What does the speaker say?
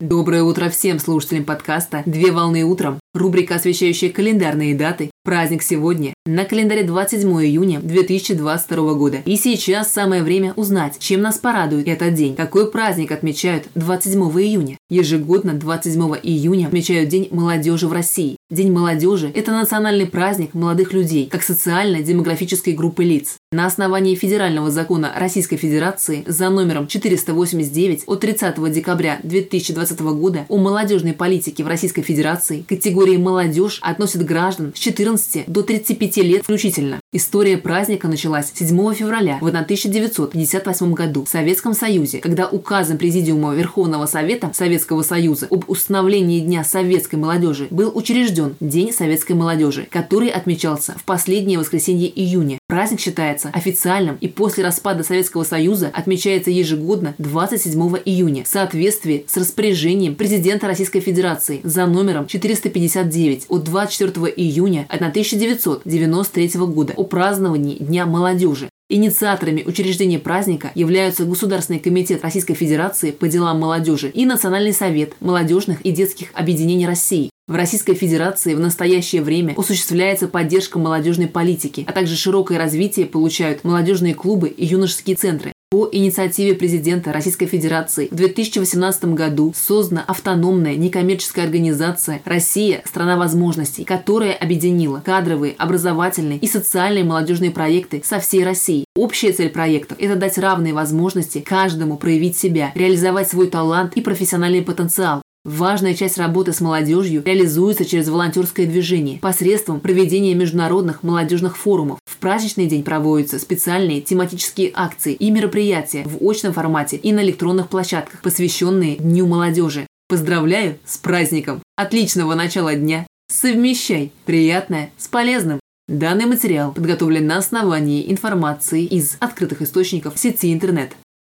Доброе утро всем слушателям подкаста «Две волны утром». Рубрика, освещающая календарные даты. Праздник сегодня. На календаре 27 июня 2022 года. И сейчас самое время узнать, чем нас порадует этот день. Какой праздник отмечают 27 июня? Ежегодно 27 июня отмечают День молодежи в России. День молодежи – это национальный праздник молодых людей, как социально-демографической группы лиц. На основании федерального закона Российской Федерации за номером 489 от 30 декабря 2020 года о молодежной политике в Российской Федерации категории «молодежь» относят граждан с 14 до 35 лет включительно. История праздника началась 7 февраля в 1958 году в Советском Союзе, когда указом Президиума Верховного Совета Советского Союза об установлении Дня советской молодежи был учрежден День советской молодежи, который отмечался в последнее воскресенье июня. Праздник считается официальным и после распада Советского Союза отмечается ежегодно 27 июня в соответствии с распоряжением президента Российской Федерации за номером 459 от 24 июня 1993 года о праздновании Дня молодежи. Инициаторами учреждения праздника являются Государственный комитет Российской Федерации по делам молодежи и Национальный совет молодежных и детских объединений России. В Российской Федерации в настоящее время осуществляется поддержка молодежной политики, а также широкое развитие получают молодежные клубы и юношеские центры. По инициативе президента Российской Федерации. В 2018 году создана автономная некоммерческая организация «Россия – страна возможностей», которая объединила кадровые, образовательные и социальные молодежные проекты со всей России. Общая цель проектов – это дать равные возможности каждому проявить себя, реализовать свой талант и профессиональный потенциал, Важная часть работы с молодежью реализуется через волонтерское движение посредством проведения международных молодежных форумов. В праздничный день проводятся специальные тематические акции и мероприятия в очном формате и на электронных площадках, посвященные Дню молодежи. Поздравляю с праздником! Отличного начала дня! Совмещай приятное с полезным! Данный материал подготовлен на основании информации из открытых источников сети интернет.